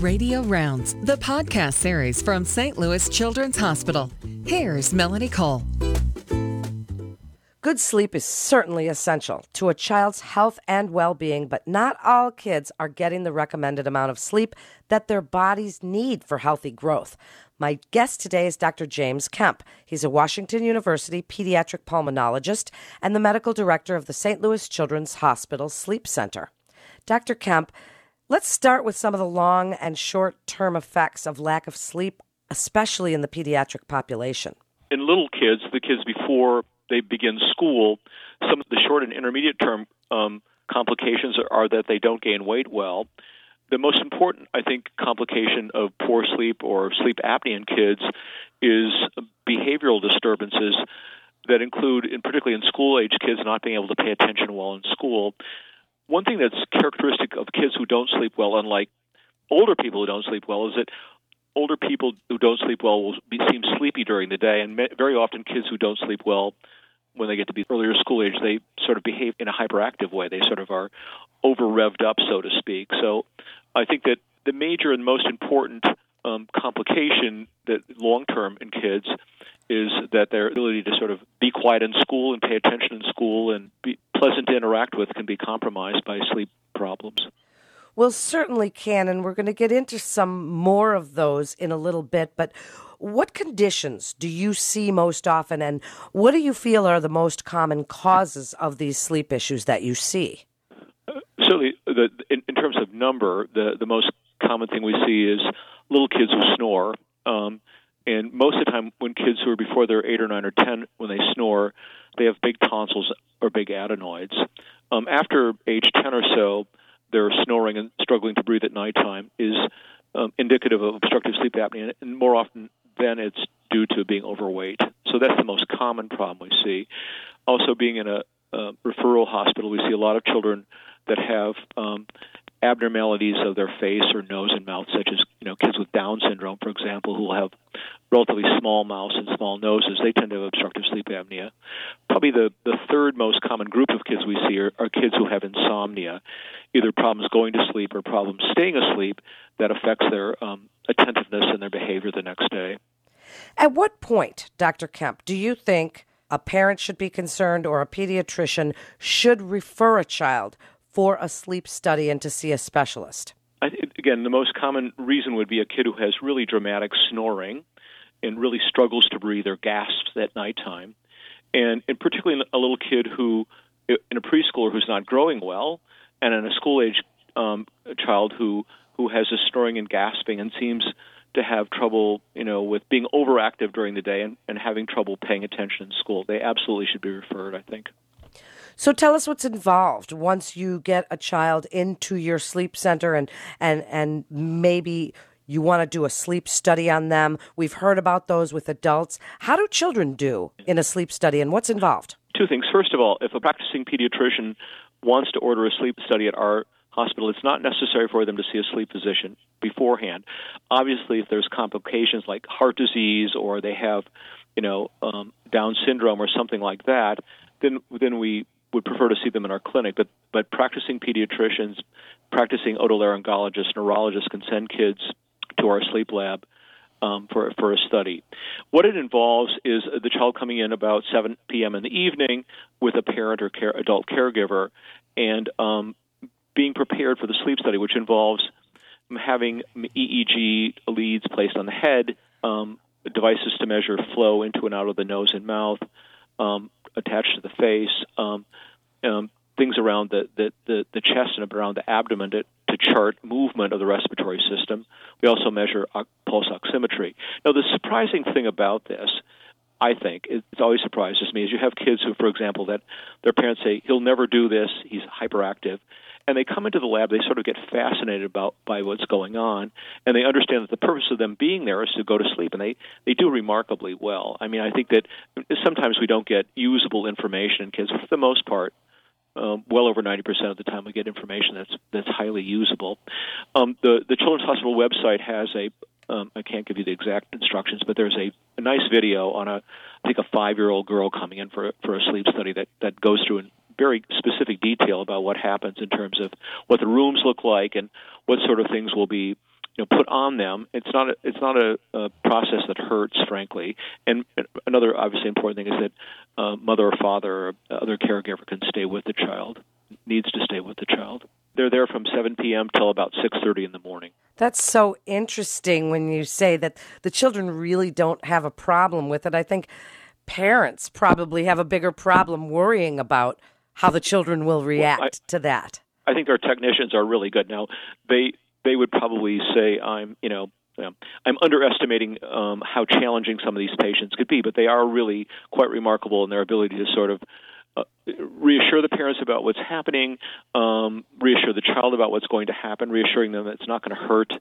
Radio Rounds, the podcast series from St. Louis Children's Hospital. Here's Melanie Cole. Good sleep is certainly essential to a child's health and well being, but not all kids are getting the recommended amount of sleep that their bodies need for healthy growth. My guest today is Dr. James Kemp. He's a Washington University pediatric pulmonologist and the medical director of the St. Louis Children's Hospital Sleep Center. Dr. Kemp, let's start with some of the long and short term effects of lack of sleep, especially in the pediatric population. In little kids, the kids before they begin school, some of the short and intermediate term um, complications are, that they don't gain weight well. The most important, I think, complication of poor sleep or sleep apnea in kids is behavioral disturbances that include, in particularly in school age kids, not being able to pay attention well in school. One thing that's characteristic of kids who don't sleep well, unlike older people who don't sleep well, is that older people who don't sleep well will be, seem sleepy during the day, and very often kids who don't sleep well when they get to be earlier school age, they sort of behave in a hyperactive way. They sort of are over revved up, so to speak. So I think that the major and most important um, complication that long term in kids is that their ability to sort of be quiet in school and pay attention in school and be pleasant to interact with can be compromised by sleep problems. Well, certainly can, and we're going to get into some more of those in a little bit. But what conditions do you see most often, and what do you feel are the most common causes of these sleep issues that you see? certainly, the, in, in, terms of number, the the most common thing we see is little kids who snore. Um, and most of the time, when kids who are before they're eight or nine or ten, when they snore, they have big tonsils or big adenoids. Um, after age ten or so, their snoring and struggling to breathe at nighttime is um, indicative of obstructive sleep apnea, and more often than it's due to being overweight. So that's the most common problem we see. Also, being in a, a referral hospital, we see a lot of children that have um, abnormalities of their face or nose and mouth, such as you know kids with Down syndrome, for example, who have relatively small mouths and small noses. They tend to have obstructive sleep apnea. Probably the the third most common group of kids we see are, are kids who have insomnia, either problems going to sleep or problems staying asleep that affects their um, attentiveness and their behavior the next day. At what point, Dr. Kemp, do you think a parent should be concerned or a pediatrician should refer a child for a sleep study and to see a specialist? I, again, the most common reason would be a kid who has really dramatic snoring and really struggles to breathe or gasps at nighttime. And, and particularly a little kid who, in a preschooler who's not growing well, and in a school age um, child who, who has a snoring and gasping and seems to have trouble, you know, with being overactive during the day and, and having trouble paying attention in school. They absolutely should be referred, I think. So tell us what's involved once you get a child into your sleep center and and and maybe you want to do a sleep study on them. We've heard about those with adults. How do children do in a sleep study and what's involved? Two things. First of all, if a practicing pediatrician wants to order a sleep study at our hospital, it's not necessary for them to see a sleep physician beforehand. Obviously, if there's complications like heart disease or they have, you know, um, Down syndrome or something like that, then then we would prefer to see them in our clinic, but but practicing pediatricians, practicing otolaryngologists, neurologists can send kids to our sleep lab um, for for a study. What it involves is the child coming in about 7 p.m. in the evening with a parent or care, adult caregiver, and um, being prepared for the sleep study, which involves having EEG leads placed on the head, um, devices to measure flow into and out of the nose and mouth, um, attached to the face, um, um, things around the, the, the, the, chest and around the abdomen to, to chart movement of the respiratory system. We also measure pulse oximetry. Now, the surprising thing about this, I think, it always surprises me, is you have kids who, for example, that their parents say, he'll never do this, he's hyperactive and they come into the lab they sort of get fascinated about by what's going on and they understand that the purpose of them being there is to go to sleep and they they do remarkably well i mean i think that sometimes we don't get usable information in kids for the most part um, well over 90% of the time we get information that's that's highly usable. Um, the the Children's Hospital website has a um, I can't give you the exact instructions, but there's a, a nice video on a I think a five year old girl coming in for for a sleep study that that goes through in very specific detail about what happens in terms of what the rooms look like and what sort of things will be you know put on them. It's not a, it's not a, a process that hurts, frankly. And another obviously important thing is that uh, mother or father or other caregiver can stay with the child, needs to stay with the child. They're there from 7 p.m. till about 6:30 in the morning. That's so interesting when you say that the children really don't have a problem with it. I think parents probably have a bigger problem worrying about how the children will react well, I, to that. I think our technicians are really good now. They they would probably say I'm, you know, I'm underestimating um, how challenging some of these patients could be, but they are really quite remarkable in their ability to sort of uh, reassure the parents about what's happening, um, reassure the child about what's going to happen, reassuring them that it's not going to hurt.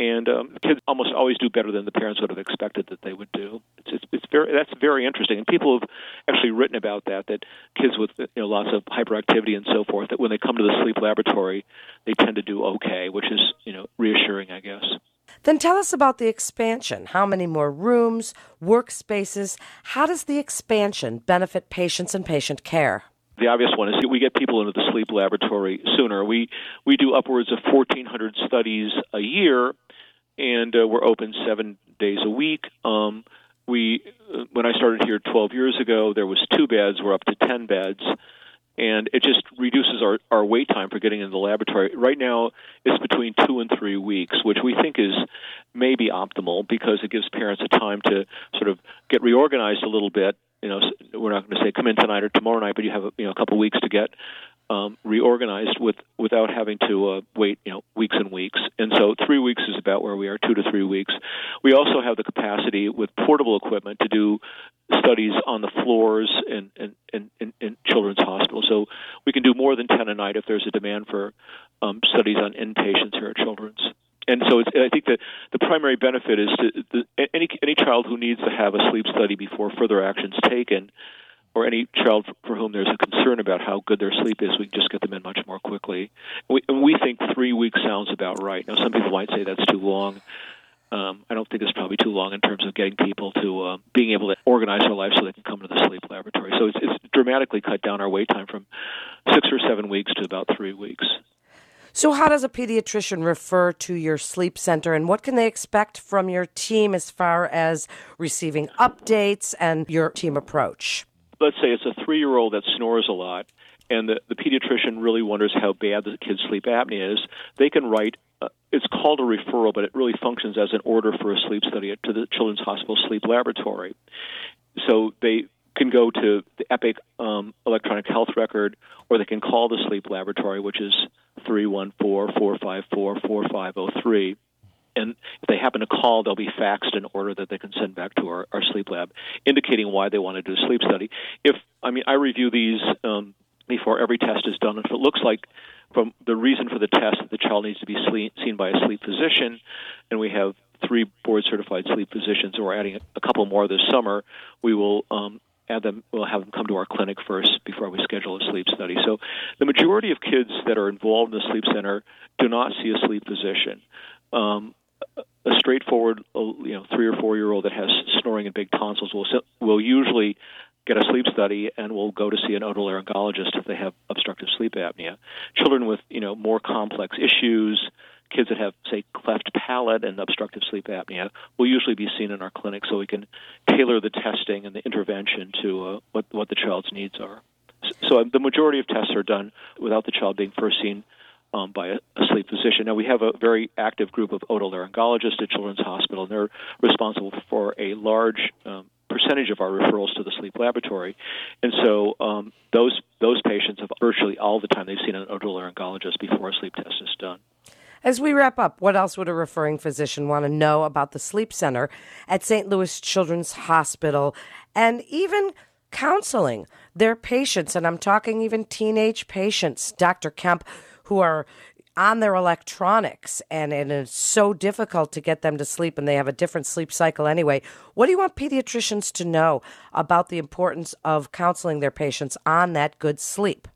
And um, kids almost always do better than the parents would have expected that they would do. It's, it's, it's very that's very interesting, and people have actually written about that. That kids with you know lots of hyperactivity and so forth, that when they come to the sleep laboratory, they tend to do okay, which is you know reassuring, I guess. Then tell us about the expansion. How many more rooms, workspaces? How does the expansion benefit patients and patient care? The obvious one is we get people into the sleep laboratory sooner. We we do upwards of 1,400 studies a year, and uh, we're open seven days a week. Um, we uh, when I started here 12 years ago, there was two beds. We're up to 10 beds and it just reduces our, our wait time for getting into the laboratory. Right now, it's between two and three weeks, which we think is maybe optimal because it gives parents a time to sort of get reorganized a little bit. You know, we're not going to say come in tonight or tomorrow night, but you have you know a couple weeks to get um, reorganized with without having to uh, wait you know weeks and weeks. And so three weeks is about where we are, two to three weeks. We also have the capacity with portable equipment to do studies on the floors in, in, in, in, children's hospitals. So we can do more than ten a night if there's a demand for um, studies on inpatients here at Children's and so I think that the primary benefit is to the, any any child who needs to have a sleep study before further actions taken or any child for whom there's a concern about how good their sleep is, we can just get them in much more quickly. We, and we think three weeks sounds about right. Now, some people might say that's too long. Um, I don't think it's probably too long in terms of getting people to uh, being able to organize their life so they can come to the sleep laboratory. So it's, it's dramatically cut down our wait time from six or seven weeks to about three weeks. So, how does a pediatrician refer to your sleep center, and what can they expect from your team as far as receiving updates and your team approach? Let's say it's a three year old that snores a lot, and the, the pediatrician really wonders how bad the kid's sleep apnea is, they can write. Uh, it's called a referral, but it really functions as an order for a sleep study to the Children's Hospital Sleep Laboratory. So they can go to the Epic um, electronic health record, or they can call the sleep laboratory, which is 314 454 4503 and if they happen to call, they'll be faxed an order that they can send back to our, our sleep lab, indicating why they want to do a sleep study. If I mean, I review these um, before every test is done. If it looks like from the reason for the test that the child needs to be sleep, seen by a sleep physician, and we have three board certified sleep physicians, and we're adding a couple more this summer, we will um, add them. We'll have them come to our clinic first before we schedule a sleep study. So, the majority of kids that are involved in the sleep center do not see a sleep physician. Um, a straightforward, uh, you know, three or four year old that has snoring and big tonsils will will usually get a sleep study and will go to see an otolaryngologist if they have obstructive sleep apnea. Children with you know more complex issues, kids that have say cleft palate and obstructive sleep apnea, will usually be seen in our clinic so we can tailor the testing and the intervention to uh, what what the child's needs are. So uh, the majority of tests are done without the child being first seen um, by a, a, sleep physician. Now, we have a very active group of otolaryngologists at Children's Hospital, and they're responsible for a large um, percentage of our referrals to the sleep laboratory. And so um, those, those patients have virtually all the time they've seen an otolaryngologist before a sleep test is done. As we wrap up, what else would a referring physician want to know about the sleep center at St. Louis Children's Hospital and even counseling their patients? And I'm talking even teenage patients. Dr. Kemp, who are on their electronics and, and it's so difficult to get them to sleep and they have a different sleep cycle anyway. What do you want pediatricians to know about the importance of counseling their patients on that good sleep?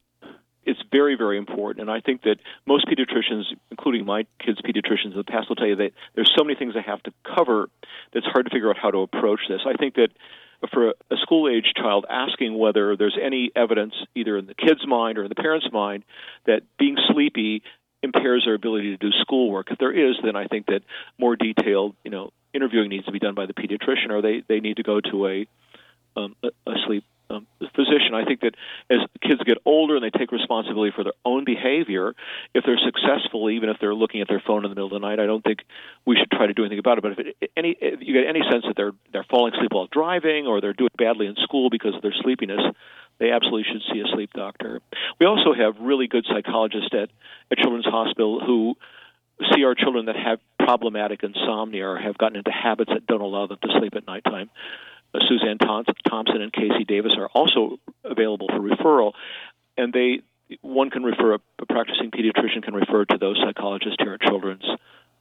It's very, very important. And I think that most pediatricians, including my kids' pediatricians in the past, will tell you that there's so many things they have to cover that's hard to figure out how to approach this. I think that for a school age child asking whether there's any evidence, either in the kid's mind or in the parent's mind, that being sleepy impairs their ability to do schoolwork. If there is, then I think that more detailed, you know, interviewing needs to be done by the pediatrician, or they they need to go to a um, a, a sleep um, physician. I think that as kids get older and they take responsibility for their own behavior, if they're successful, even if they're looking at their phone in the middle of the night, I don't think we should try to do anything about it. But if, it, any, if you get any sense that they're they're falling asleep while driving or they're doing badly in school because of their sleepiness, they absolutely should see a sleep doctor. We also have really good psychologists at at Children's Hospital who see our children that have problematic insomnia or have gotten into habits that don't allow them to sleep at nighttime. Uh, Suzanne Thompson and Casey Davis are also available for referral, and they one can refer a practicing pediatrician can refer to those psychologists here at Children's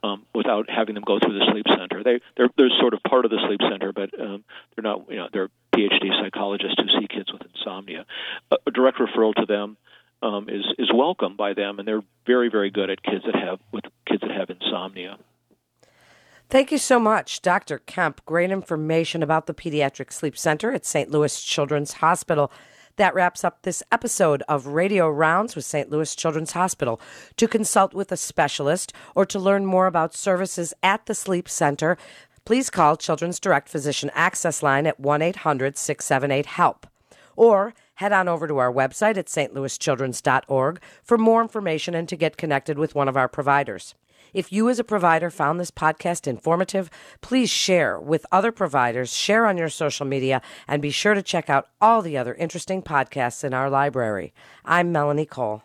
um, without having them go through the sleep center. They they're, they're sort of part of the sleep center, but um, they're not you know they're PhD psychologists who see kids with insomnia. A, a direct referral to them um, is is welcome by them, and they're very very good at kids that have with kids that have insomnia. Thank you so much, Dr. Kemp. Great information about the Pediatric Sleep Center at St. Louis Children's Hospital. That wraps up this episode of Radio Rounds with St. Louis Children's Hospital. To consult with a specialist or to learn more about services at the Sleep Center, please call Children's Direct Physician Access Line at 1 800 678 HELP. Or head on over to our website at stlouischildrens.org for more information and to get connected with one of our providers. If you, as a provider, found this podcast informative, please share with other providers, share on your social media, and be sure to check out all the other interesting podcasts in our library. I'm Melanie Cole.